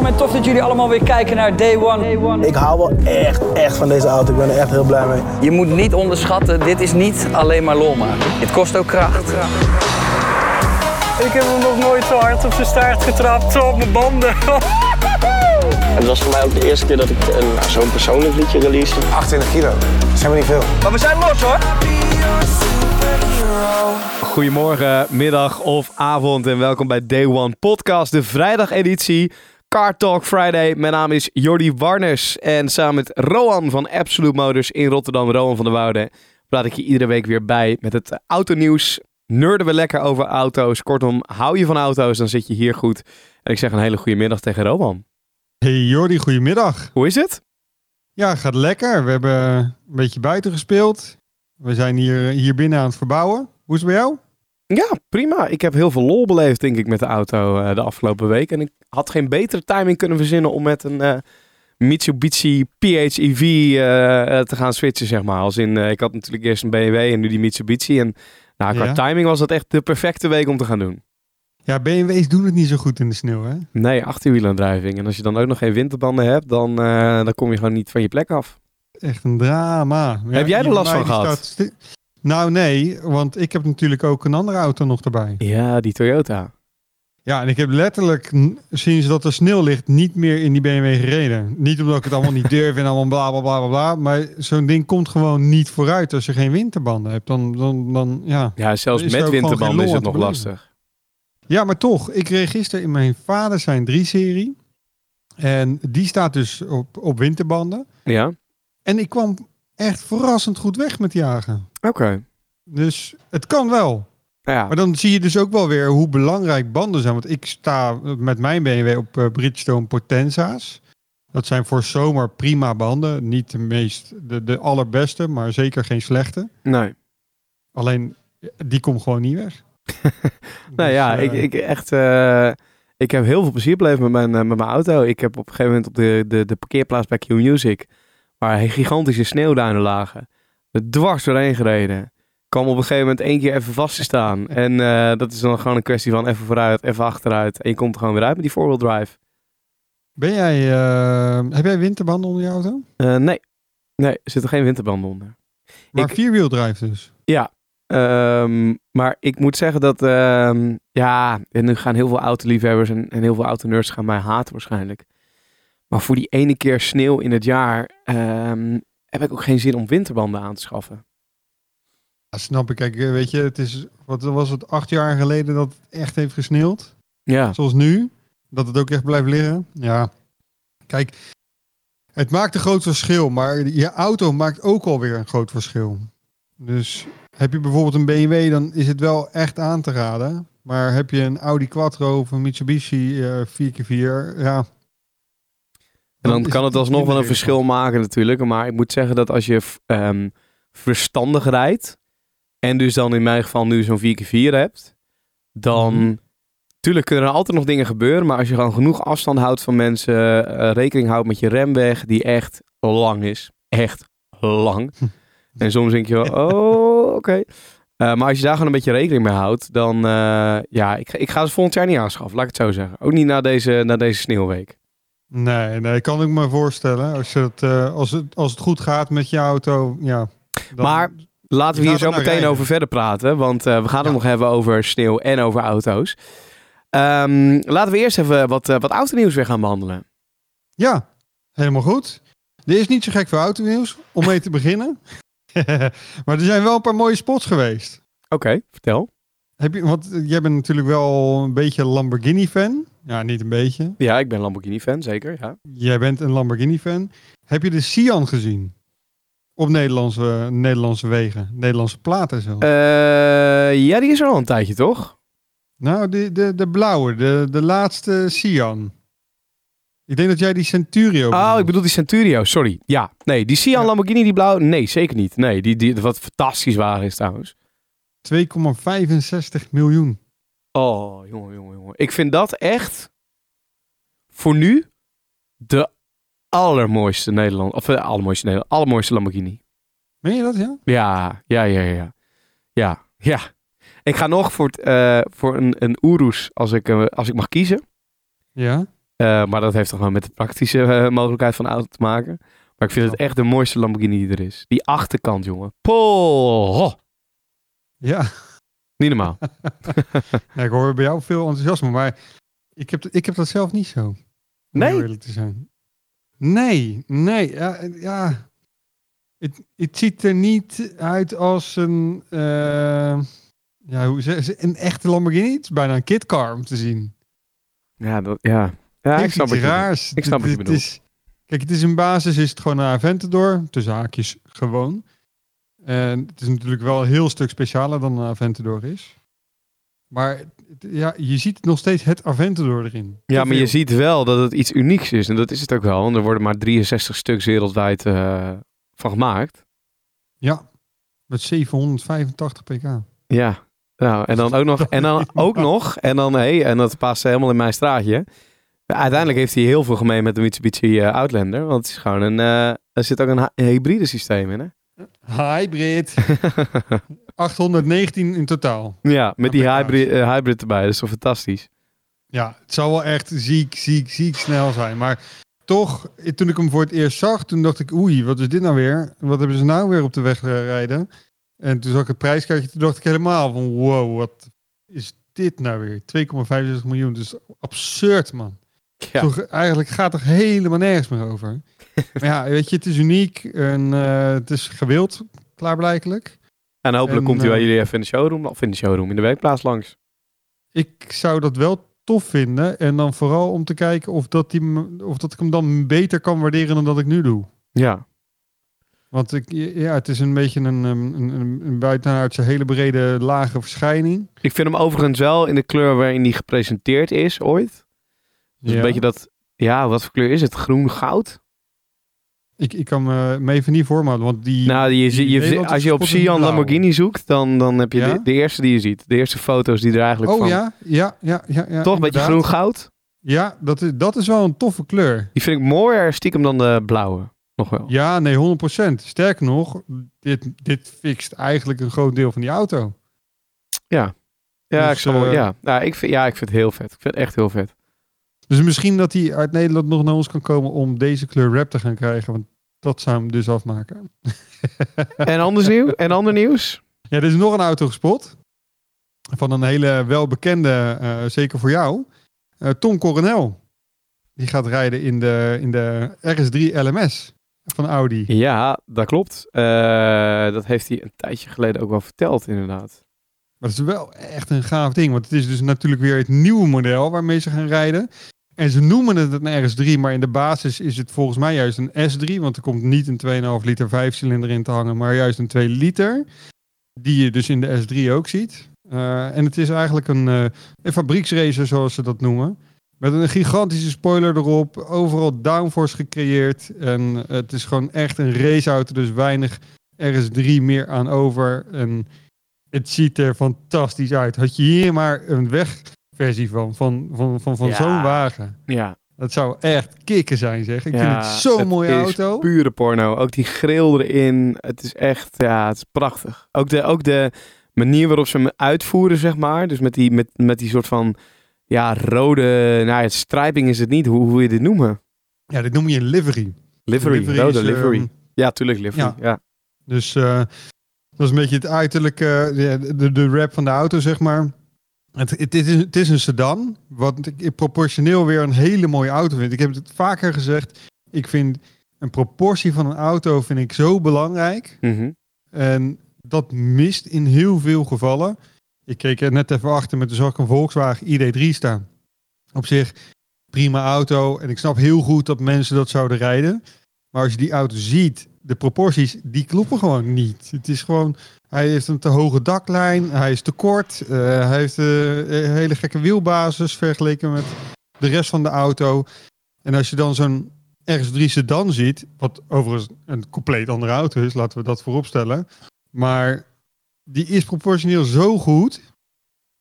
welkom en tof dat jullie allemaal weer kijken naar Day One. Ik hou wel echt, echt van deze auto. Ik ben er echt heel blij mee. Je moet niet onderschatten, dit is niet alleen maar lol maken. Het kost ook kracht. Ik heb hem nog nooit zo hard op zijn staart getrapt, zo op mijn banden. Het was voor mij ook de eerste keer dat ik een- nou, zo'n persoonlijk liedje release. 28 kilo. Dat zijn we niet veel. Maar we zijn los hoor. Goedemorgen, middag of avond en welkom bij Day One Podcast, de vrijdageditie. Car Talk Friday. Mijn naam is Jordi Warners en samen met Roan van Absolute Motors in Rotterdam, Roan van der Woude, praat ik je iedere week weer bij met het autonieuws. Nerden we lekker over auto's. Kortom, hou je van auto's, dan zit je hier goed. En ik zeg een hele goede middag tegen Roan. Hey Jordi, goedemiddag. Hoe is het? Ja, gaat lekker. We hebben een beetje buiten gespeeld. We zijn hier, hier binnen aan het verbouwen. Hoe is het bij jou? Ja, prima. Ik heb heel veel lol beleefd, denk ik, met de auto eh, de afgelopen week. En ik had geen betere timing kunnen verzinnen om met een eh, Mitsubishi PHEV eh, eh, te gaan switchen, zeg maar. Als in, ik had natuurlijk eerst een BMW en nu die Mitsubishi. En nou, qua Ja. timing was dat echt de perfecte week om te gaan doen. Ja, BMW's doen het niet zo goed in de sneeuw, hè? Nee, achterwielaandrijving. En als je dan ook nog geen winterbanden hebt, dan, dan kom je gewoon niet van je plek af. Echt een drama. Ja, Heb jij er last van gehad? Nou nee, want ik heb natuurlijk ook een andere auto nog erbij. Ja, die Toyota. Ja, en ik heb letterlijk sinds dat er sneeuw ligt niet meer in die BMW gereden. Niet omdat ik het allemaal niet durf en allemaal bla bla bla bla bla. Maar zo'n ding komt gewoon niet vooruit als je geen winterbanden hebt. Dan, dan, dan ja. Ja, zelfs met winterbanden is het nog lastig. Ja, maar toch. Ik reed gisteren in mijn vader zijn 3-serie. En die staat dus op, op winterbanden. Ja, En ik kwam echt verrassend goed weg met jagen. oké. Dus het kan wel. Ja. Maar dan zie je dus ook wel weer hoe belangrijk banden zijn. Want ik sta met mijn BMW op eh, Bridgestone Potenza's. Dat zijn voor zomer prima banden. Niet de meest, de, de allerbeste, maar zeker geen slechte. Nee. Alleen, die komt gewoon niet weg. Nou Dus, ja, eh, ik, ik echt. eh, ik heb heel veel plezier beleefd met mijn, met mijn auto. Ik heb op een gegeven moment op de, de, de parkeerplaats bij Q Music, waar gigantische sneeuwduinen lagen, er dwars doorheen gereden. Kwam op een gegeven moment één keer even vast te staan. En eh, dat is dan gewoon een kwestie van even vooruit, even achteruit. En je komt er gewoon weer uit met die four-wheel drive. Ben jij, eh, heb jij winterbanden onder je auto? Eh, nee. Nee, er zitten geen winterbanden onder. Maar Ik- vierwieldrive dus. Ehm, maar ik moet zeggen dat, ehm, ja, en nu gaan heel veel autoliefhebbers en, en heel veel autonerds gaan mij haten waarschijnlijk. Maar voor die ene keer sneeuw in het jaar ehm, heb ik ook geen zin om winterbanden aan te schaffen. Ja, snap ik. Kijk, eh, weet je, het is, wat was het, acht jaar geleden dat het echt heeft gesneeuwd? Ja, Zoals nu. Dat het ook echt blijft liggen. Ja. Kijk, het maakt een groot verschil, maar je auto maakt ook alweer een groot verschil. Dus heb je bijvoorbeeld een BMW, dan is het wel echt aan te raden. Maar heb je een Audi Quattro of een Mitsubishi eh 4x4, ja. En dan kan het alsnog wel een verschil maken natuurlijk. Maar ik moet zeggen dat als je ehm, verstandig rijdt, en dus dan in mijn geval nu zo'n 4x4 hebt, dan... Mhm. Tuurlijk kunnen er altijd nog dingen gebeuren, maar als je gewoon genoeg afstand houdt van mensen, eh, rekening houdt met je remweg, die echt lang is. Echt lang. en soms denk je wel, oh, oké. Eh, maar als je daar gewoon een beetje rekening mee houdt, dan, eh, ja, ik, ga- ik ga ze volgend jaar niet aanschaffen, laat ik het zo zeggen. Ook niet na deze, na deze sneeuwweek. Nee, nee, kan ik me voorstellen. Als, je het, eh, als, het, als het goed gaat met je auto, ja. dan- Maar Laten we hier zo meteen rijden. over verder praten, want eh, we gaan het Ja. nog hebben over sneeuw en over auto's. Ehm, laten we eerst even wat, eh, wat autonieuws weer gaan behandelen. Ja, helemaal goed. Er is niet zo gek voor autonieuws, om mee te beginnen. maar er zijn wel een paar mooie spots geweest. Oké, vertel. Heb je, want jij bent natuurlijk wel een beetje Lamborghini-fan. Ja, niet een beetje. Ja, ik ben Lamborghini-fan, zeker. Ja. Jij bent een Lamborghini-fan. Heb je de Sian gezien? Op Nederlandse, Nederlandse wegen, Nederlandse platen zo. Eh, ja, die is er al een tijdje, toch? nou, de, de, de blauwe, de, de laatste Sian. Ik denk dat jij die Centurio Oh, bedoelt. ik bedoel die Centurio, sorry. Ja, nee, die Sian Ja. Lamborghini, die blauw, nee, zeker niet. Nee, die, die, wat fantastisch wagen is trouwens. 2,65 miljoen. Oh, jongen, jongen, jongen. Ik vind dat echt voor nu de allermooiste Nederland, of de allermooiste Nederland, allermooiste Lamborghini. Meen je dat, ja? Ja, ja, ja, ja. Ja, ja. Ik ga nog voor, het, eh, voor een, een Urus als ik, eh, als ik mag kiezen. Ja. Eh, maar dat heeft toch wel met de praktische eh, mogelijkheid van de auto te maken. Maar ik vind het echt de mooiste Lamborghini die er is. Die achterkant, jongen. Poh! Ja. Niet normaal. ja, ik hoor bij jou veel enthousiasme, maar ik heb, ik heb dat zelf niet zo. Nee? eerlijk te zijn. Nee, nee. Ja, ja. Het, het ziet er niet uit als een, eh, ja, hoe een echte Lamborghini. Het is bijna een kitcar om te zien. Ja, dat, ja. ja ik is snap het. raars. Ik snap wat je bedoelt. Kijk, het is in basis is het gewoon een Aventador. Tussen haakjes gewoon. En het is natuurlijk wel een heel stuk specialer dan een Aventador is. Maar ja, je ziet nog steeds het Aventador erin. Ja, maar je ziet wel dat het iets unieks is. En dat is het ook wel. Want er worden maar 63 stuks wereldwijd eh, van gemaakt. Ja, met 785 pk. Ja. Nou, en dan ook nog. En dan ook nog. En dan, hey, en dat past helemaal in mijn straatje. Uiteindelijk heeft hij heel veel gemeen met de Mitsubishi eh, Outlander. Want het is gewoon een. eh, er zit ook een, een hybride systeem in, hè? Hybrid. 819 in totaal. Ja, met die hybrid, eh, hybrid erbij. Dat is toch fantastisch. Ja, het zou wel echt ziek, ziek, ziek snel zijn. Maar toch, eh, toen ik hem voor het eerst zag, toen dacht ik, oei, wat is dit nou weer? Wat hebben ze nou weer op de weg rijden? En toen zag ik het prijskaartje, toen dacht ik helemaal van, wow, wat is dit nou weer? 2,65 miljoen, dus absurd, man. Ja. Toch, eigenlijk gaat er helemaal nergens meer over. maar ja, weet je, het is uniek en eh, het is gewild, klaarblijkelijk. En hopelijk En, komt hij bij eh, jullie even in de showroom. Of in de showroom, in de werkplaats langs. Ik zou dat wel tof vinden. En dan vooral om te kijken of, dat die, of dat ik hem dan beter kan waarderen dan dat ik nu doe. Ja. Want ik, ja, het is een beetje een, een, een, een buitenuitse hele brede lage verschijning. Ik vind hem overigens wel in de kleur waarin hij gepresenteerd is ooit. Dus Ja. een beetje dat... Ja, wat voor kleur is het? Groen-goud? Ik, ik kan me, me even niet voormalen, want die... Nou, je, die je, Nederlandse als je op Sian. Lamborghini zoekt, dan, dan heb je Ja? de, de eerste die je ziet. De eerste foto's die er eigenlijk Oh van... ja, ja, ja, ja. ja Toch, een beetje inderdaad. groen-goud? Ja, dat is, dat is wel een toffe kleur. Die vind ik mooier stiekem dan de blauwe. Nog wel. Ja, nee, 100%. Sterker nog, dit, dit fixt eigenlijk een groot deel van die auto. Ja, Dus, ik, zal, eh, ja. Ja, ik vind, ja, ik vind het heel vet. Ik vind het echt heel vet. Dus misschien dat hij uit Nederland nog naar ons kan komen om deze kleur rap te gaan krijgen. Want dat zou hem dus afmaken. En anders nieuw? En ander nieuws? Ja, er is nog een auto gespot. Van een hele welbekende, eh, zeker voor jou. eh, Tom Coronel. Die gaat rijden in de, in de RS3 LMS van Audi. Ja, dat klopt. Eh, dat heeft hij een tijdje geleden ook wel verteld, inderdaad. Maar dat is wel echt een gaaf ding. Want het is dus natuurlijk weer het nieuwe model waarmee ze gaan rijden. En ze noemen het een RS3, maar in de basis is het volgens mij juist een S3. Want er komt niet een 2,5 liter vijfcilinder in te hangen, maar juist een 2 liter. Die je dus in de S3 ook ziet. Eh, en het is eigenlijk een, eh een fabrieksracer, zoals ze dat noemen. Met een gigantische spoiler erop. Overal downforce gecreëerd. En het is gewoon echt een raceauto. Dus weinig RS3 meer aan over. En het ziet er fantastisch uit. Had je hier maar een wegversie van, van, van, van, van Ja. zo'n wagen. Ja, Dat zou echt kicken zijn, zeg. Ik Ja, vind het zo'n het mooie is auto. pure porno. Ook die grill erin. Het is echt, ja, het is prachtig. Ook de, ook de manier waarop ze hem uitvoeren, zeg maar. Dus met die, met, met die soort van, ja, rode, nou, het striping is het niet. Hoe, hoe wil je dit noemen? Ja, dit noem je een livery. Livery, Livery rode is, livery. ehm, ja, tuurlijk, livery. ja. Ja. Dus eh, dat is een beetje het uiterlijke, de, de, de rap van de auto, zeg maar. Het, het, is, het is een sedan, wat ik proportioneel weer een hele mooie auto vind. Ik heb het vaker gezegd, ik vind een proportie van een auto vind ik zo belangrijk. Mhm. En dat mist in heel veel gevallen. Ik keek er net even achter met de ik een Volkswagen ID3 staan. Op zich prima auto. En ik snap heel goed dat mensen dat zouden rijden. Maar als je die auto ziet, de proporties, die kloppen gewoon niet. Het is gewoon, hij heeft een te hoge daklijn, hij is te kort, eh, hij heeft eh, een hele gekke wielbasis vergeleken met de rest van de auto. En als je dan zo'n RS3 sedan ziet, wat overigens een compleet andere auto is, laten we dat vooropstellen. Maar die is proportioneel zo goed.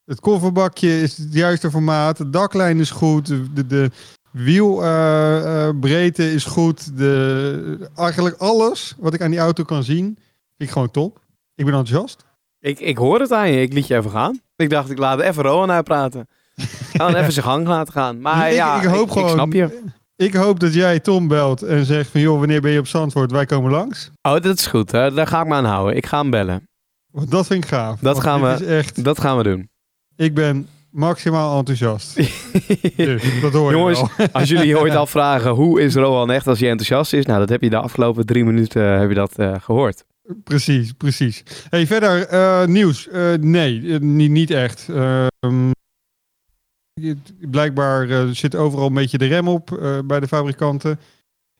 Het kofferbakje is het juiste formaat, de daklijn is goed, de, de, de wielbreedte is goed. De, eigenlijk alles wat ik aan die auto kan zien, vind ik gewoon top. Ik ben enthousiast. Ik, ik hoor het aan je. Ik liet je even gaan. Ik dacht, ik laat even Rowan uitpraten. Gewoon even zijn gang laten gaan. Maar Ik- ja, ik hoop ik, gewoon- snap je. Ik hoop dat jij Tom belt en zegt van... joh, wanneer ben je op Zandvoort? Wij komen langs. Oh, dat is goed. Hè? Daar ga ik me aan houden. Ik ga hem bellen. Want dat vind ik gaaf. Dat gaan we- echt, Dat gaan we doen. ik ben maximaal enthousiast. Dus, dat hoor je Jongens, als jullie ooit afvragen hoe is Rowan echt als hij enthousiast is, nou dat heb je de afgelopen drie minuten heb je dat eh, gehoord. Precies, precies. Hey, verder, eh, nieuws. Eh, nee, eh, niet, niet echt. Ehm, blijkbaar eh, zit overal een beetje de rem op eh, bij de fabrikanten.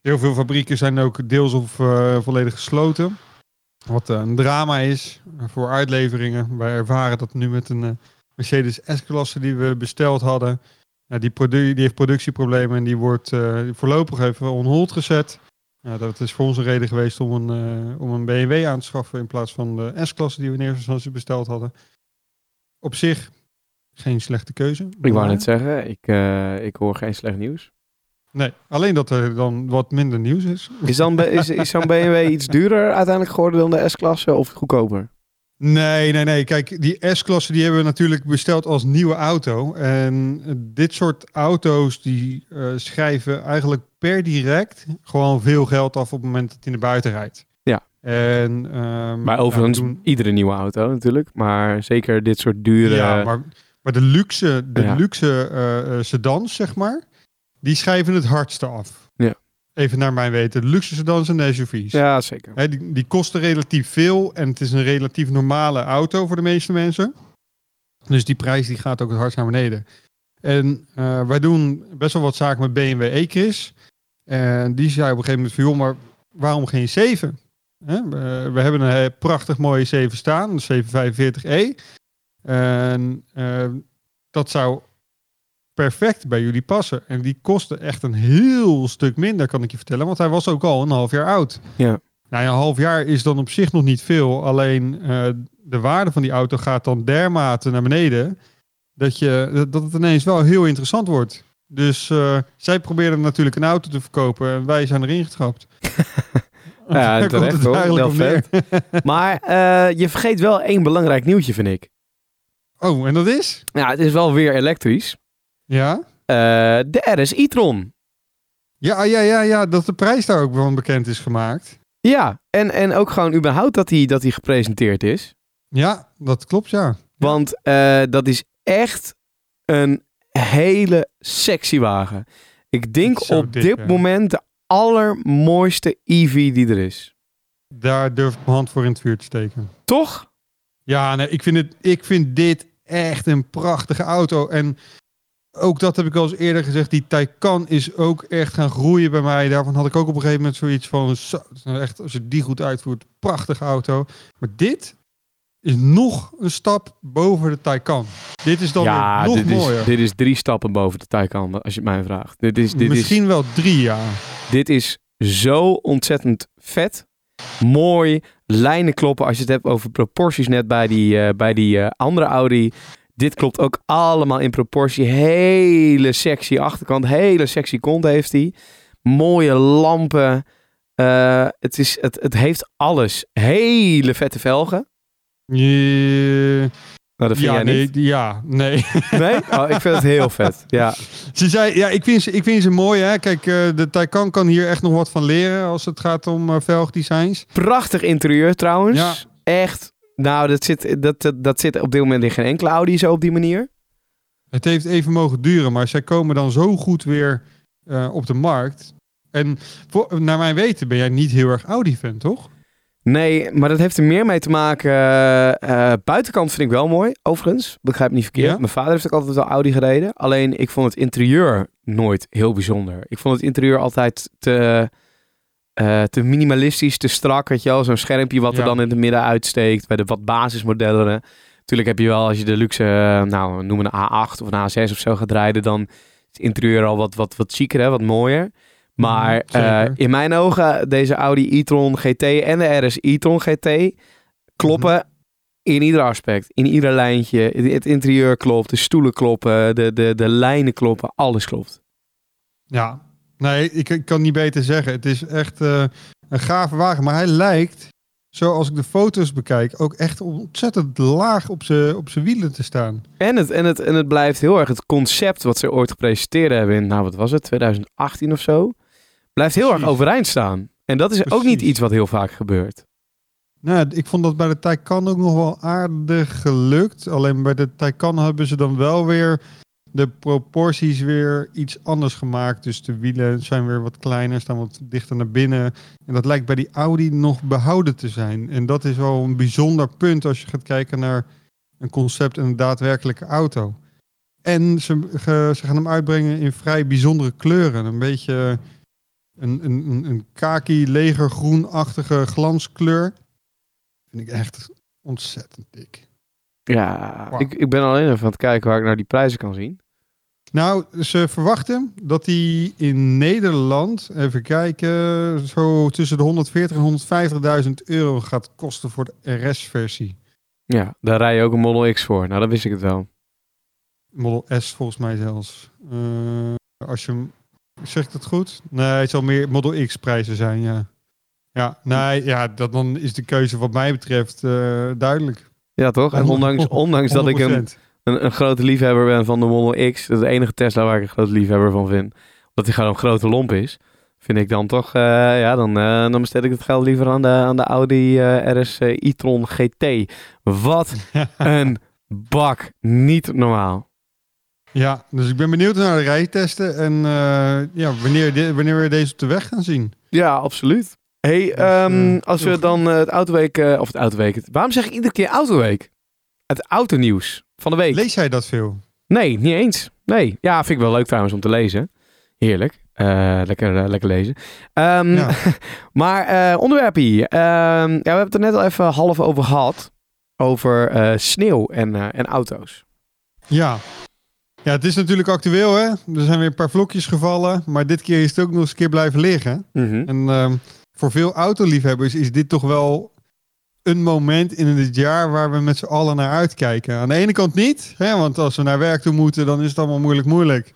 Heel veel fabrieken zijn ook deels of eh, volledig gesloten. Wat eh, een drama is eh, voor uitleveringen. Wij ervaren dat nu met een eh, Mercedes S-klasse die we besteld hadden. Ja, die, produ- die heeft productieproblemen en die wordt eh, voorlopig even on hold gezet. Ja, dat is voor ons een reden geweest om een, eh, om een BMW aan te schaffen in plaats van de S-klasse die we in eerste instantie besteld hadden. Op zich geen slechte keuze. Ik wou net zeggen, ik, eh, ik hoor geen slecht nieuws. Nee, alleen dat er dan wat minder nieuws is. Is, dan, is, is zo'n BMW iets duurder uiteindelijk geworden dan de S-klasse of goedkoper? Nee, nee, nee. Kijk, die S-klasse die hebben we natuurlijk besteld als nieuwe auto. En dit soort auto's die eh, schrijven eigenlijk per direct gewoon veel geld af op het moment dat hij naar buiten rijdt. Ja. En, ehm, Maar overigens doen- iedere nieuwe auto natuurlijk. Maar zeker dit soort dure... Ja, maar, maar de luxe, de Ja. luxe eh, sedans, zeg maar, die schrijven het hardste af. Ja. Even naar mijn weten. Luxe sedans en SUV's. Ja, zeker. Hè, die, die kosten relatief veel en het is een relatief normale auto voor de meeste mensen. Dus die prijs die gaat ook het hardst naar beneden. En eh, wij doen best wel wat zaken met BMW E-Chris. En die zei op een gegeven moment van, joh, maar waarom geen 7? Hè? We, we hebben een eh, prachtig mooie 7 staan, een 745e. En eh, dat zou perfect bij jullie passen. En die kostte echt een heel stuk minder, kan ik je vertellen. Want hij was ook al een half jaar oud. Ja. Nou ja, een half jaar is dan op zich nog niet veel. Alleen eh, de waarde van die auto gaat dan dermate naar beneden. Dat, je, dat- het ineens wel heel interessant wordt. Dus eh, zij probeerden natuurlijk een auto te verkopen. En wij zijn erin getrapt. Ja, terecht hoor. vet. Maar eh, je vergeet wel één belangrijk nieuwtje, vind ik. Oh, en dat is? Ja, het is wel weer elektrisch. Ja? Eh, de RS e-tron. Ja, ja, ja, ja, dat de prijs daar ook wel bekend is gemaakt. Ja, en, en ook gewoon überhaupt dat hij dat die gepresenteerd is. Ja, dat klopt, ja. Want eh, dat is echt een hele sexy wagen. Ik denk op dik, dit moment de allermooiste EV die er is. Daar durf ik mijn hand voor in het vuur te steken. Toch? Ja, nee, ik vind, het, ik vind dit echt een prachtige auto. En ook dat heb ik al eens eerder gezegd. Die Taycan is ook echt gaan groeien bij mij. Daarvan had ik ook op een gegeven moment zoiets van... Zo, nou echt, als je die goed uitvoert, prachtige auto. Maar dit is nog een stap boven de Taycan. Dit is dan ja, weer nog dit mooier. is, dit is drie stappen boven de Taycan, als je het mij vraagt. Dit is, dit Misschien wel drie, ja. dit is zo ontzettend vet. Mooi, lijnen kloppen. Als je het hebt over proporties net bij die, eh, bij die eh, andere Audi. Dit klopt ook allemaal in proportie. Hele sexy achterkant, hele sexy kont heeft hij. Mooie lampen. Eh, het, is, het, het heeft alles. Hele vette velgen. Je- Nou, dat vind ja, jij nee, niet. ja, nee. Nee? Oh, ik vind het heel vet. Ja. Ze zei, ja, ik vind ze, ik vind ze mooi. Hè? Kijk, eh, de Taycan kan hier echt nog wat van leren als het gaat om eh, velgdesigns. Prachtig interieur trouwens. Ja. Echt. Nou, dat zit, dat, dat, dat zit op dit moment in geen enkele Audi zo op die manier. Het heeft even mogen duren, maar zij komen dan zo goed weer eh, op de markt. En voor, naar mijn weten ben jij niet heel erg Audi-fan, toch? Nee, maar dat heeft er meer mee te maken. eh, eh, buitenkant vind ik wel mooi, overigens. Begrijp me niet verkeerd. Ja? Mijn vader heeft ook altijd wel Audi gereden. Alleen ik vond het interieur nooit heel bijzonder. Ik vond het interieur altijd te, eh, te minimalistisch, te strak. Weet je wel, zo'n schermpje wat er dan in het midden uitsteekt. Bij de wat basismodellen. Natuurlijk heb je wel, als je de luxe, eh, nou noem een A8 of een A6 of zo gaat rijden, dan is het interieur al wat, wat, wat chiquer, hè, wat mooier. Maar Mhm, zeker. eh, in mijn ogen, deze Audi e-tron GT en de RS e-tron GT kloppen Mhm. in ieder aspect. In ieder lijntje. Het interieur klopt, de stoelen kloppen, de, de, de lijnen kloppen, alles klopt. Ja. Nee, ik, ik kan niet beter zeggen. Het is echt eh, een gave wagen, maar hij lijkt zoals ik de foto's bekijk, ook echt ontzettend laag op zijn op zijn wielen te staan. En het, en, het, en het blijft heel erg het concept wat ze ooit gepresenteerd hebben in, nou wat was het, 2018 of zo. Blijft heel erg overeind staan. En dat is ook niet iets wat heel vaak gebeurt. Nou, ik vond dat bij de Taycan ook nog wel aardig gelukt. Alleen bij de Taycan hebben ze dan wel weer de proporties weer iets anders gemaakt. Dus de wielen zijn weer wat kleiner, staan wat dichter naar binnen. En dat lijkt bij die Audi nog behouden te zijn. En dat is wel een bijzonder punt als je gaat kijken naar een concept en een daadwerkelijke auto. En ze, ze gaan hem uitbrengen in vrij bijzondere kleuren. Een beetje een, een, een, een kaki legergroenachtige glanskleur. Vind ik echt ontzettend dik. Ja, ik, ik ben alleen even aan het kijken waar ik naar die prijzen kan zien. Nou, ze verwachten dat hij in Nederland, even kijken, zo tussen de 140.000 en 150.000 euro gaat kosten voor de RS-versie. Ja, daar rij je ook een Model X voor. Nou, dan wist ik het wel. Model S volgens mij zelfs. Eh, als je zeg ik dat goed? Nee, het zal meer Model X prijzen zijn, ja. Ja, nee, ja, dat, dan is de keuze wat mij betreft eh, duidelijk. Ja, toch? En ondanks, ondanks dat ik een, 100%. een, een grote liefhebber ben van de Model X, dat is de enige Tesla waar ik een grote liefhebber van vind, omdat hij gewoon een grote lomp is, vind ik dan toch, eh, ja, dan, eh, dan besteed ik het geld liever aan de, aan de Audi eh, RS e-tron GT. Wat een bak. Niet normaal. Ja, dus ik ben benieuwd naar de rijtesten en ja, wanneer, de- wanneer we deze op de weg gaan zien. Ja, absoluut. Hey, Dus, ehm, eh, als we dan eh, het autoweek, eh, of het autoweek, waarom zeg ik iedere keer autoweek? Het autonieuws van de week. Lees jij dat veel? Nee, niet eens. Nee. Ja, vind ik wel leuk trouwens om te lezen. Heerlijk. Lekker, lekker lezen. Ehm, Ja. maar eh onderwerpie. Ehm, ja, we hebben het er net al even half over gehad. Over sneeuw en, en auto's. Ja. Ja, het is natuurlijk actueel, hè. Er zijn weer een paar vlokjes gevallen, maar dit keer is het ook nog eens een keer blijven liggen. En ehm, voor veel autoliefhebbers is dit toch wel een moment in het jaar waar we met z'n allen naar uitkijken. Aan de ene kant niet, hè, want als we naar werk toe moeten, dan is het allemaal moeilijk moeilijk.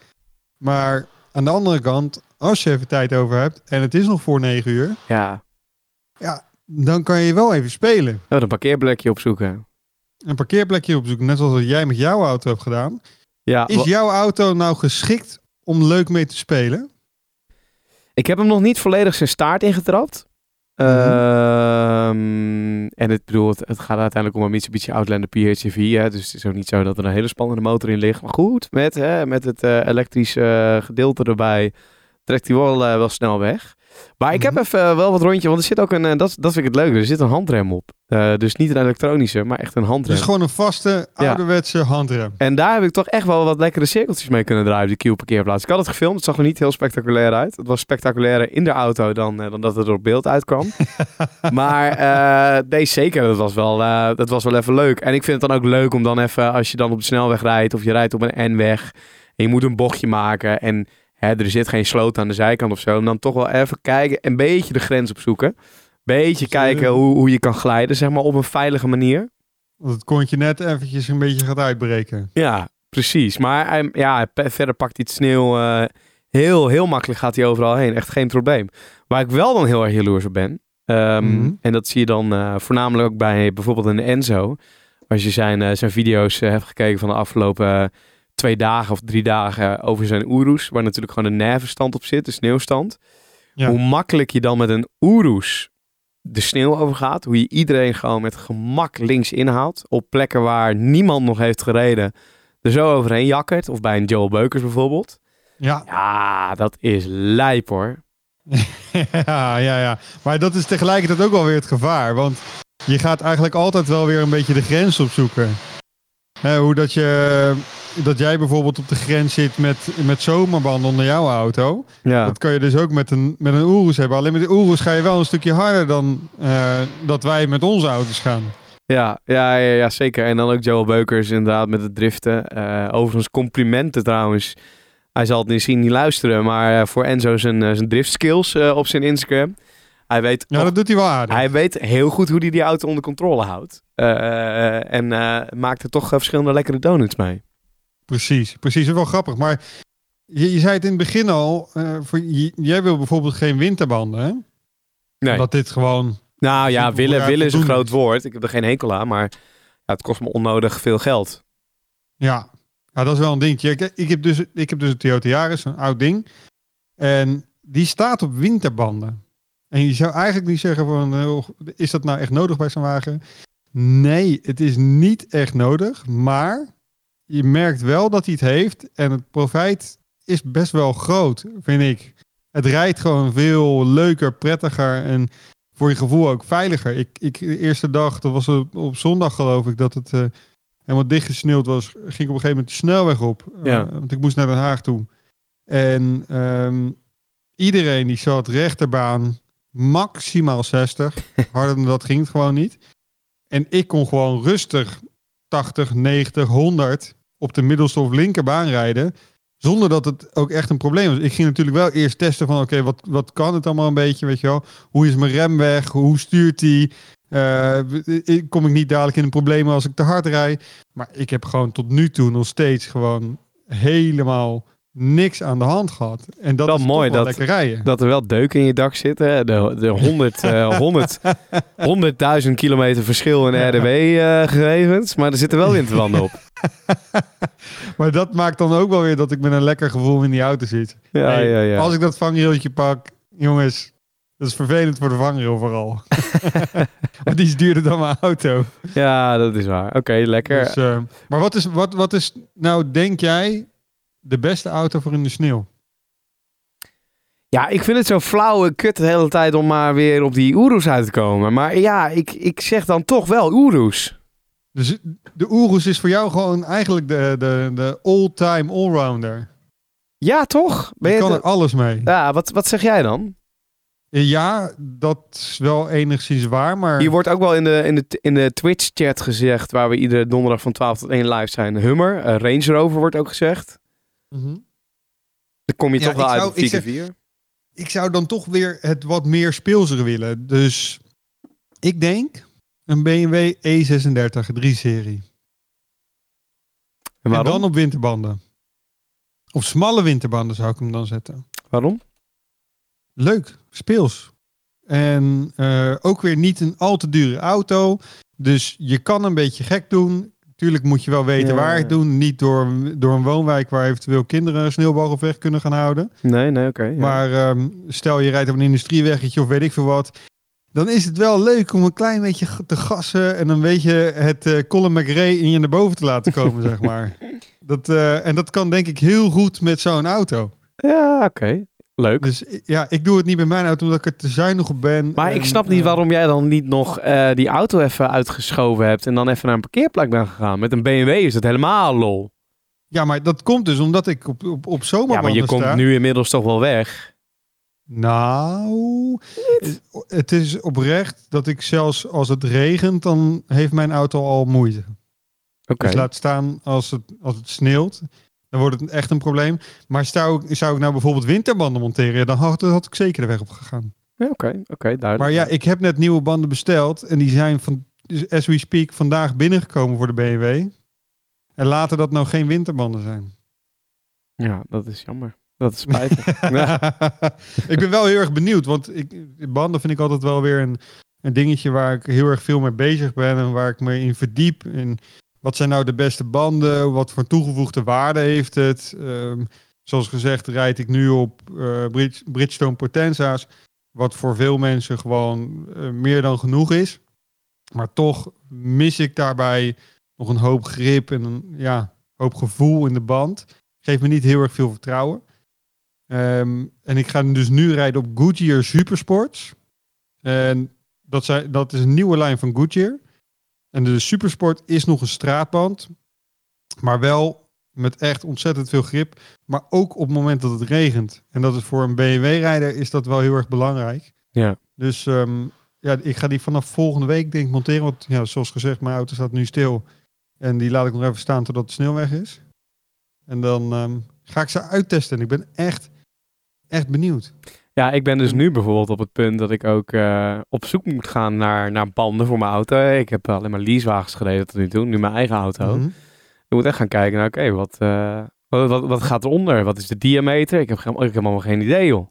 Maar aan de andere kant, als je even tijd over hebt en het is nog voor negen uur, Ja, dan kan je wel even spelen. oh, een parkeerplekje opzoeken. Een parkeerplekje opzoeken, net zoals wat jij met jouw auto hebt gedaan. Ja, Is jouw auto nou geschikt om leuk mee te spelen? Ik heb hem nog niet volledig zijn staart ingetrapt. Ehm, en het, bedoel, het, het gaat uiteindelijk om een Mitsubishi Outlander PHEV. Hè, dus het is ook niet zo dat er een hele spannende motor in ligt. Maar goed, met, hè, met het eh, elektrische eh, gedeelte erbij trekt hij wel, eh, wel snel weg. Maar ik heb Mhm. even eh, wel wat rondje, want er zit ook een, eh, dat, dat vind ik het leuke, er zit een handrem op. Eh, dus niet een elektronische, maar echt een handrem. Dus gewoon een vaste, Ja. ouderwetse handrem. En daar heb ik toch echt wel wat lekkere cirkeltjes mee kunnen draaien op die Q-parkeerplaats. Ik had het gefilmd, het zag er niet heel spectaculair uit. Het was spectaculairer in de auto dan, dan dat het er op beeld uitkwam. maar eh nee, zeker, dat was, wel, dat was wel even leuk. En ik vind het dan ook leuk om dan even, als je dan op de snelweg rijdt of je rijdt op een N-weg en je moet een bochtje maken en hè, er zit geen sloot aan de zijkant of zo, om dan toch wel even kijken, een beetje de grens opzoeken. Beetje kijken hoe, hoe je kan glijden, zeg maar, op een veilige manier. Want het kontje net eventjes een beetje gaat uitbreken. Ja, precies. Maar ja, verder pakt hij het sneeuw eh, heel, heel makkelijk gaat hij overal heen. Echt geen probleem. Waar ik wel dan heel erg jaloers op ben. ehm, Mhm. En dat zie je dan eh, voornamelijk ook bij bijvoorbeeld een Enzo. Als je zijn, eh, zijn video's hebt gekeken van de afgelopen twee dagen of drie dagen over zijn Urus. Waar natuurlijk gewoon een nervenstand op zit, de sneeuwstand. Ja. Hoe makkelijk je dan met een Urus de sneeuw overgaat. Hoe je iedereen gewoon met gemak links inhaalt. Op plekken waar niemand nog heeft gereden. Er zo overheen jakkert. Of bij een Joel Beukers bijvoorbeeld. Ja, Ja, dat is lijp hoor. ja, ja, ja. Maar dat is tegelijkertijd ook wel weer het gevaar. Want je gaat eigenlijk altijd wel weer een beetje de grens opzoeken. Hè, hoe dat, je, dat jij bijvoorbeeld op de grens zit met, met zomerbanden onder jouw auto. Ja, Dat kan je dus ook met een, met een Urus hebben. Alleen met de Urus ga je wel een stukje harder dan eh, dat wij met onze auto's gaan. ja, ja, ja, ja, zeker. En dan ook Joel Beukers inderdaad met het driften. Eh, overigens complimenten trouwens. Hij zal het misschien niet luisteren. Maar eh, voor Enzo zijn, zijn driftskills op zijn Instagram. Hij weet Ja, dat doet hij wel aardig. Hij weet heel goed hoe hij die auto onder controle houdt. En maakt er toch verschillende lekkere donuts mee. Precies, precies. Dat is wel grappig. Maar je, je zei het in het begin al. eh, voor, jij wil bijvoorbeeld geen winterbanden. Hè? Nee. Omdat dit gewoon Nou ja, willen, willen is een groot woord. Ik heb er geen hekel aan, maar ja, het kost me onnodig veel geld. Ja, ja dat is wel een dingetje. Ik, ik, heb dus, ik heb dus een Toyota Yaris, een oud ding. En die staat op winterbanden. En je zou eigenlijk niet zeggen van, eh, is dat nou echt nodig bij zo'n wagen? Nee, het is niet echt nodig. Maar je merkt wel dat hij het heeft. En het profijt is best wel groot, vind ik. Het rijdt gewoon veel leuker, prettiger en voor je gevoel ook veiliger. Ik, ik de eerste dag, dat was op, op zondag geloof ik, dat het... eh, helemaal dichtgesneeuwd was, ging ik op een gegeven moment de snelweg op. Eh, Ja. want ik moest naar Den Haag toe. En ehm, iedereen die zat rechterbaan, maximaal 60. Harder dan dat ging het gewoon niet. En ik kon gewoon rustig 80, 90, 100 op de middelste of linkerbaan rijden. Zonder dat het ook echt een probleem was. Ik ging natuurlijk wel eerst testen van oké, wat, wat kan het allemaal een beetje, weet je wel. Hoe is mijn remweg? Hoe stuurt die? Eh, kom ik niet dadelijk in een probleem als ik te hard rijd? Maar ik heb gewoon tot nu toe nog steeds gewoon helemaal niks aan de hand gehad. En dat Wel is mooi wel dat- rijden. Dat er wel deuken in je dak zitten. De, de 100, eh 100, 100.000 kilometer verschil in RDW-gegevens. maar er zitten wel winterwanden op. Maar dat maakt dan ook wel weer dat ik met een lekker gevoel in die auto zit. Ja, Hey, ja, ja. Als ik dat vangrailtje pak, jongens, dat is vervelend voor de vangrail vooral. Want die is duurder dan mijn auto. Ja, dat is waar. Oké, lekker. Dus, eh, maar wat is, wat, wat is nou, denk jij, de beste auto voor in de sneeuw? Ja, ik vind het zo flauw en kut de hele tijd om maar weer op die Urus uit te komen. Maar ja, ik, ik zeg dan toch wel Urus. Dus de Urus is voor jou gewoon eigenlijk de, de, de all-time allrounder. Ja, toch? Ben Je je kan de- er alles mee. Ja, wat, wat zeg jij dan? Ja, dat is wel enigszins waar, maar... Hier wordt ook wel in de, in de, in de Twitch-chat gezegd, waar we iedere donderdag van 12 tot 1 live zijn. Hummer, eh, Range Rover wordt ook gezegd. Mhm. Dan kom je Ja, toch wel ik uit op ik zeg- 4 ik zou dan toch weer het wat meer speelser willen. Dus ik denk een BMW E36 3-serie. En dan op winterbanden. Op smalle winterbanden zou ik hem dan zetten. waarom? Leuk, speels. En eh, ook weer niet een al te dure auto. Dus je kan een beetje gek doen. Tuurlijk moet je wel weten Ja, waar het doen. Niet door, door een woonwijk waar eventueel kinderen een sneeuwbal weg kunnen gaan houden. Nee, nee, oké. ja. Maar ehm, stel je rijdt op een industrieweggetje of weet ik veel wat. Dan is het wel leuk om een klein beetje te gassen. En dan weet je het eh Colin McRae in je naar boven te laten komen, zeg maar. Dat, eh, en dat kan denk ik heel goed met zo'n auto. Ja, oké. Leuk. Dus ja, ik doe het niet met mijn auto omdat ik er te zuinig op ben. Maar ik snap niet eh, waarom jij dan niet nog eh, die auto even uitgeschoven hebt en dan even naar een parkeerplek bent gegaan. Met een BMW is het helemaal lol. Ja, maar dat komt dus omdat ik op, op, op Ja, zomerbanden maar je komt nu inmiddels toch wel weg. Nou, het is oprecht dat ik zelfs als het regent, dan heeft mijn auto al moeite. Oké. Dus laat staan als het, als het sneeuwt. Dan wordt het echt een probleem. Maar zou, ik- zou ik nou bijvoorbeeld winterbanden monteren, dan had, had ik zeker de weg op gegaan. Ja, Oké, oké, duidelijk. Maar ja, ik heb net nieuwe banden besteld. En die zijn van, as we speak vandaag binnengekomen voor de BMW. En laten dat nou geen winterbanden zijn. Ja, dat is jammer. Dat is spijtig. ja. ik ben wel heel erg benieuwd. Want ik, banden vind ik altijd wel weer een, een dingetje waar ik heel erg veel mee bezig ben. En waar ik me in verdiep. En wat zijn nou de beste banden? Wat voor toegevoegde waarde heeft het? Ehm, zoals gezegd rijd ik nu op Bridge- Bridgestone Potenza's. Wat voor veel mensen gewoon eh, meer dan genoeg is. Maar toch mis ik daarbij nog een hoop grip en een ja, hoop gevoel in de band. Geeft me niet heel erg veel vertrouwen. Ehm, en ik ga dus nu rijden op Goodyear Supersports. En dat, zijn, dat is een nieuwe lijn van Goodyear. En de Supersport is nog een straatband. Maar wel met echt ontzettend veel grip. Maar ook op het moment dat het regent. En dat is voor een BMW-rijder is dat wel heel erg belangrijk. Ja. Dus ehm, ja, ik ga die vanaf volgende week denk ik monteren. Want ja, zoals gezegd, mijn auto staat nu stil. En die laat ik nog even staan totdat de sneeuw weg is. En dan ehm, ga ik ze uittesten. En ik ben echt, echt benieuwd. Ja, ik ben dus nu bijvoorbeeld op het punt dat ik ook eh, op zoek moet gaan naar, naar banden voor mijn auto. Ik heb alleen maar leasewagens gereden tot nu toe, nu mijn eigen auto. Mhm. Ik moet echt gaan kijken naar, oké, wat, eh, wat, wat, wat gaat eronder? Wat is de diameter? Ik heb, geen- ik heb helemaal geen idee, joh.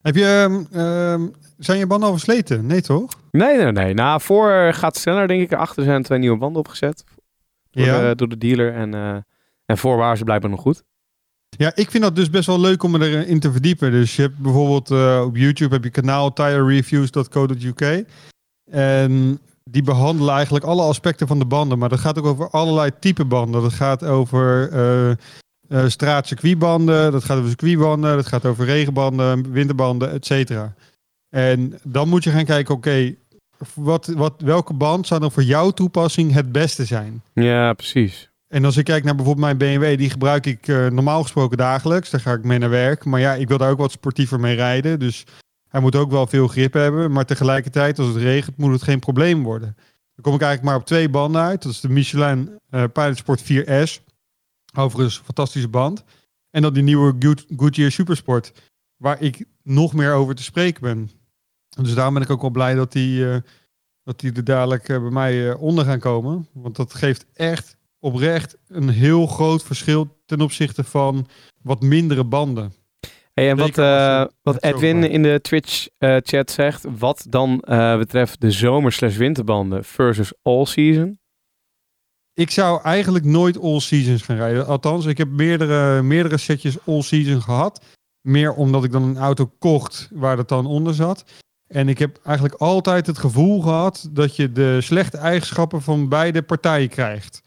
Heb je, ehm, ehm, zijn je banden al versleten? Nee, toch? Nee, nee, nee. Nou, voor gaat sneller, denk ik. Achter zijn twee nieuwe banden opgezet. Door, Ja. de, door de dealer. En, eh, en voor waren ze blijkbaar nog goed. Ja, ik vind dat dus best wel leuk om erin te verdiepen. Dus je hebt bijvoorbeeld eh, op YouTube heb je kanaal tirereviews.co.uk. En die behandelen eigenlijk alle aspecten van de banden. Maar dat gaat ook over allerlei type banden. Dat gaat over eh eh, straatcircuitbanden, dat gaat over circuitbanden, dat gaat over regenbanden, winterbanden, et cetera. En dan moet je gaan kijken, oké, wat, wat, welke band zou dan voor jouw toepassing het beste zijn? Ja, precies. En als ik kijk naar bijvoorbeeld mijn BMW, die gebruik ik eh, normaal gesproken dagelijks. Daar ga ik mee naar werk. Maar ja, ik wil daar ook wat sportiever mee rijden. Dus hij moet ook wel veel grip hebben. Maar tegelijkertijd, als het regent, moet het geen probleem worden. Dan kom ik eigenlijk maar op twee banden uit. Dat is de Michelin eh Pilot Sport 4S. Overigens, fantastische band. En dan die nieuwe Good- Goodyear Supersport. Waar ik nog meer over te spreken ben. Dus daarom ben ik ook wel blij dat die, eh, dat die er dadelijk bij mij onder gaan komen. Want dat geeft echt oprecht een heel groot verschil ten opzichte van wat mindere banden. Hey, en wat, eh, wat Edwin in de Twitch-chat zegt, wat dan eh, betreft de zomer-slash-winterbanden versus all-season? Ik zou eigenlijk nooit all seasons gaan rijden. Althans, ik heb meerdere, meerdere setjes all season gehad. Meer omdat ik dan een auto kocht waar dat dan onder zat. En ik heb eigenlijk altijd het gevoel gehad dat je de slechte eigenschappen van beide partijen krijgt.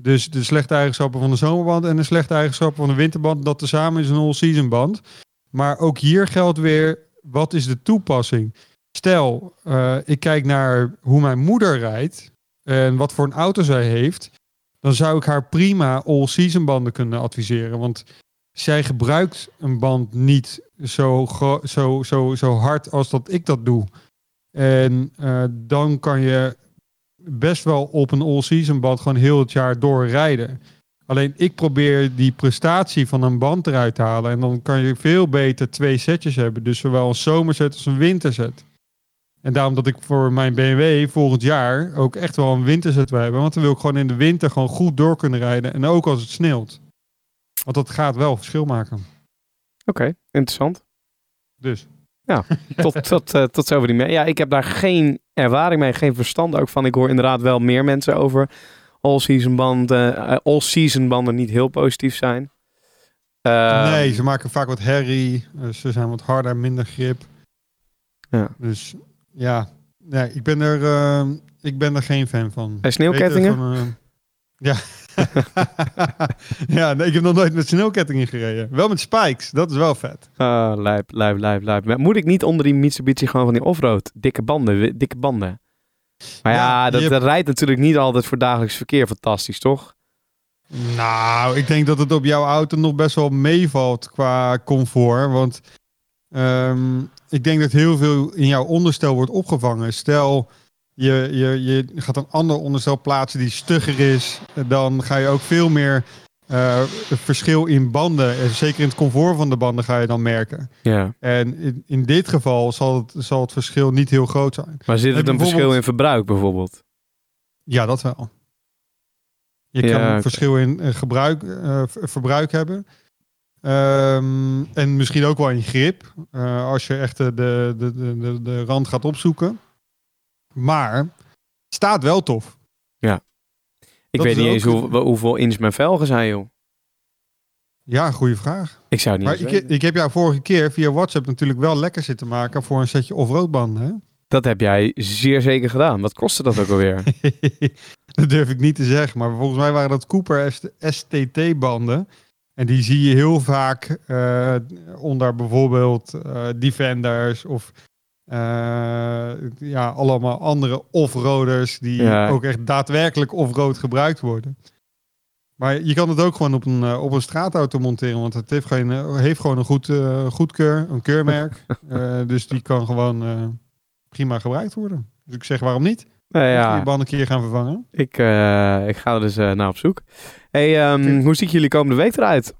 Dus de slechte eigenschappen van de zomerband en de slechte eigenschappen van de winterband, dat tezamen is een all-season band. Maar ook hier geldt weer, wat is de toepassing? Stel, eh, ik kijk naar hoe mijn moeder rijdt en wat voor een auto zij heeft, dan zou ik haar prima all-season banden kunnen adviseren. Want zij gebruikt een band niet zo, zo, zo, zo hard als dat ik dat doe. En eh, dan kan je best wel op een all-season band gewoon heel het jaar door rijden. Alleen ik probeer die prestatie van een band eruit te halen. En dan kan je veel beter twee setjes hebben. Dus zowel een zomerset als een winterset. En daarom dat ik voor mijn BMW volgend jaar ook echt wel een winterset wil hebben. Want dan wil ik gewoon in de winter gewoon goed door kunnen rijden. En ook als het sneeuwt. Want dat gaat wel verschil maken. Oké, interessant. Dus. tot, tot, eh, tot zover die mee. Ja, ik heb daar geen ervaring mee, geen verstand ook van. Ik hoor inderdaad wel meer mensen over all-season banden, eh, all-season banden niet heel positief zijn. Eh, nee, ze maken vaak wat herrie. eh, ze zijn wat harder, minder grip. Ja. Dus ja, nee, ik, ben er, eh, ik ben er geen fan van. En sneeuwkettingen? Eh, ja. ja, nee, ik heb nog nooit met sneeuwkettingen gereden. Wel met spikes, dat is wel vet. Ah, lijp, lijp, lijp, lijp. Maar Moet ik niet onder die Mitsubishi gewoon van die offroad? Dikke banden, dikke banden. Maar ja, Ja, dat, je- dat rijdt natuurlijk niet altijd voor dagelijks verkeer fantastisch, toch? Nou, ik denk dat het op jouw auto nog best wel meevalt qua comfort. Want ehm, ik denk dat heel veel in jouw onderstel wordt opgevangen. Stel, je, je, je gaat een ander onderstel plaatsen die stugger is. Dan ga je ook veel meer eh, het verschil in banden. En zeker in het comfort van de banden ga je dan merken. Ja. En in, in dit geval zal het, zal het verschil niet heel groot zijn. Maar zit het een verschil in verbruik bijvoorbeeld? Ja, dat wel. Je Ja, kan een verschil in eh, gebruik, eh, verbruik hebben. Ehm, en misschien ook wel in grip. als je echt de, de, de, de, de rand gaat opzoeken. Maar staat wel tof. Ik Dat weet niet eens hoe, hoeveel inch mijn velgen zijn, joh. Ja, goede vraag. Ik zou het niet Maar ik, ik heb jou vorige keer via WhatsApp natuurlijk wel lekker zitten maken voor een setje off-road banden. Hè? Dat heb jij zeer zeker gedaan. Wat kostte dat ook alweer? dat durf ik niet te zeggen. Maar volgens mij waren dat Cooper STT-banden. En die zie je heel vaak eh, onder bijvoorbeeld eh, Defenders of ja, allemaal andere off-roaders die Ja. ook echt daadwerkelijk off-road gebruikt worden. Maar je kan het ook gewoon op een, eh, op een straatauto monteren, want het heeft, geen, eh, heeft gewoon een goed, eh, goedkeur, een keurmerk. Eh, dus die kan gewoon eh, prima gebruikt worden. Dus ik zeg waarom niet? Nou Ja. Je band een keer gaan vervangen. ik, eh, ik ga er dus eh, naar op zoek. Hey, ehm, hoe ziet jullie komende week eruit?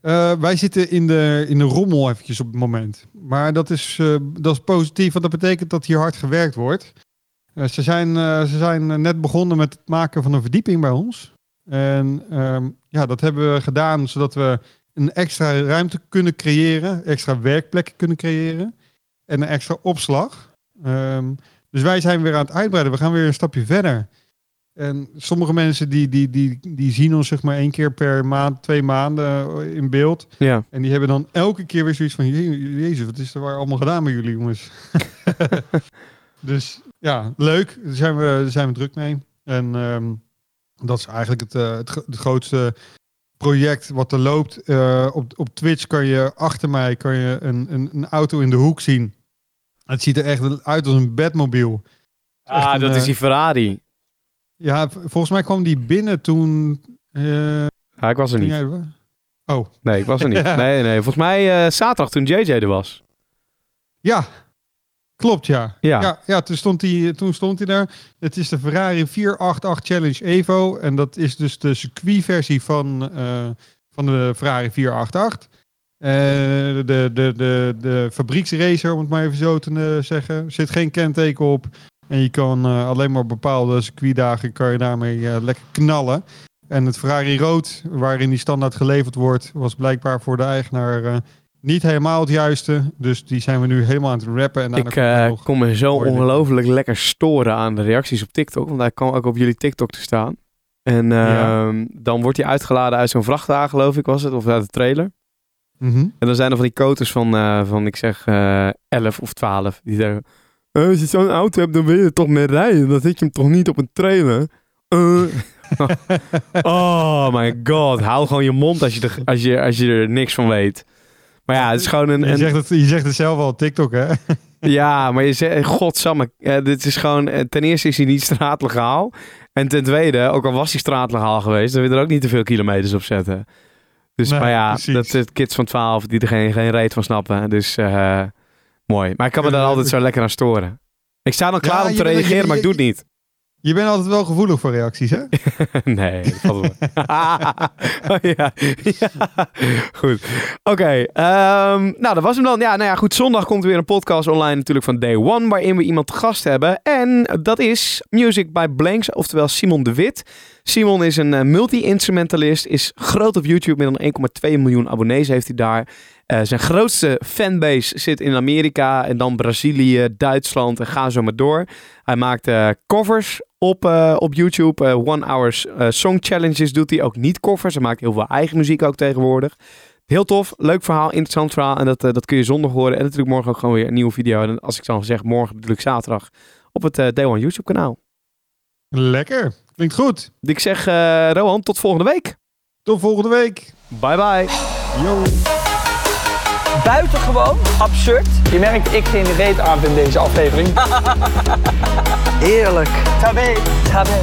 Eh, wij zitten in de, in de rommel eventjes op het moment. Maar dat is, eh, dat is positief, want dat betekent dat hier hard gewerkt wordt. Eh, ze, zijn, ze zijn net begonnen met het maken van een verdieping bij ons. En ehm, ja, dat hebben we gedaan zodat we een extra ruimte kunnen creëren, extra werkplekken kunnen creëren en een extra opslag. Ehm, dus wij zijn weer aan het uitbreiden. We gaan weer een stapje verder. En sommige mensen die, die, die, die zien ons zeg maar één keer per maand, twee maanden in beeld. Ja. En die hebben dan elke keer weer zoiets van, "Je- Jezus, wat is er waar allemaal gedaan met jullie jongens? dus ja, leuk. Daar zijn we, daar zijn we druk mee. En ehm, dat is eigenlijk het, eh, het, gro- het grootste project wat er loopt. Eh, op, op Twitch kan je achter mij kan je een, een, een auto in de hoek zien. Het ziet er echt uit als een bedmobiel. Ah, dat eh, is die Ferrari. Ja, volgens mij kwam die binnen toen... eh, Ja, ik was er niet. jij. Oh, Nee, ik was er niet. Ja. Nee, nee. Volgens mij eh, zaterdag toen JJ er was. Ja, klopt ja. Ja. Ja, ja, toen, stond hij, toen stond hij daar. Het is de Ferrari 488 Challenge Evo. En dat is dus de circuitversie van, eh, van de Ferrari 488. Eh, de, de, de, de fabrieksracer, om het maar even zo te zeggen. Er zit geen kenteken op. En je kan eh, alleen maar bepaalde circuitdagen kan je daarmee eh, lekker knallen. En het Ferrari rood, waarin die standaard geleverd wordt, was blijkbaar voor de eigenaar eh, niet helemaal het juiste. Dus die zijn we nu helemaal aan het rappen. En Ik er nog- kon me zo ongelooflijk lekker storen aan de reacties op TikTok. Want hij kwam ook op jullie TikTok te staan. En Ja. ehm, dan wordt hij uitgeladen uit zo'n vrachtwagen, geloof ik, was het. Of uit de trailer. Mhm. En dan zijn er van die koters van, van ik zeg, eh 11 of 12. Die zeggen, "Eh, als je zo'n auto hebt, dan wil je er toch mee rijden. Dan zet je hem toch niet op een trailer? Eh. oh my god, hou gewoon je mond als je, er, als, je, als je er niks van weet. Maar ja, het is gewoon een... Je, zegt het, je zegt het zelf al op TikTok, hè? ja, maar je zegt, godsamme, eh, dit is gewoon, ten eerste is hij niet straatlegaal. En ten tweede, ook al was hij straatlegaal geweest, dan wil je er ook niet te veel kilometers op zetten. Dus, Nee, maar ja, precies. dat zijn kids van 12 die er geen, geen reet van snappen. Dus eh, mooi. Maar ik kan me daar altijd zo lekker aan storen. Ik sta dan klaar Ja, om te reageren, je- maar ik doe het niet. Je bent altijd wel gevoelig voor reacties, hè? nee, dat valt wel. Oh, ja. ja. Goed. Oké. ehm, nou, dat was hem dan. Ja, nou ja, goed. Zondag komt er weer een podcast online natuurlijk van Day One, waarin we iemand te gast hebben. En dat is Music by Blanks, oftewel Simon de Wit. Simon is een eh, multi-instrumentalist, is groot op YouTube. Meer dan 1,2 miljoen abonnees heeft hij daar. Eh, zijn grootste fanbase zit in Amerika en dan Brazilië, Duitsland en ga zo maar door. Hij maakt eh, covers op, eh, op YouTube. one Hours Song Challenges doet hij ook niet covers. Hij maakt heel veel eigen muziek ook tegenwoordig. Heel tof, leuk verhaal, interessant verhaal. En dat, dat kun je zondag horen. En natuurlijk morgen ook gewoon weer een nieuwe video. En als ik dan zeg morgen bedoel ik zaterdag op het Day One YouTube kanaal. Lekker. Klinkt goed. Ik zeg Rohan, tot volgende week. Tot volgende week. Bye bye. Yo. Buitengewoon absurd. Je merkt, ik geen reet aan in deze aflevering. Heerlijk. Tabé. Tabé.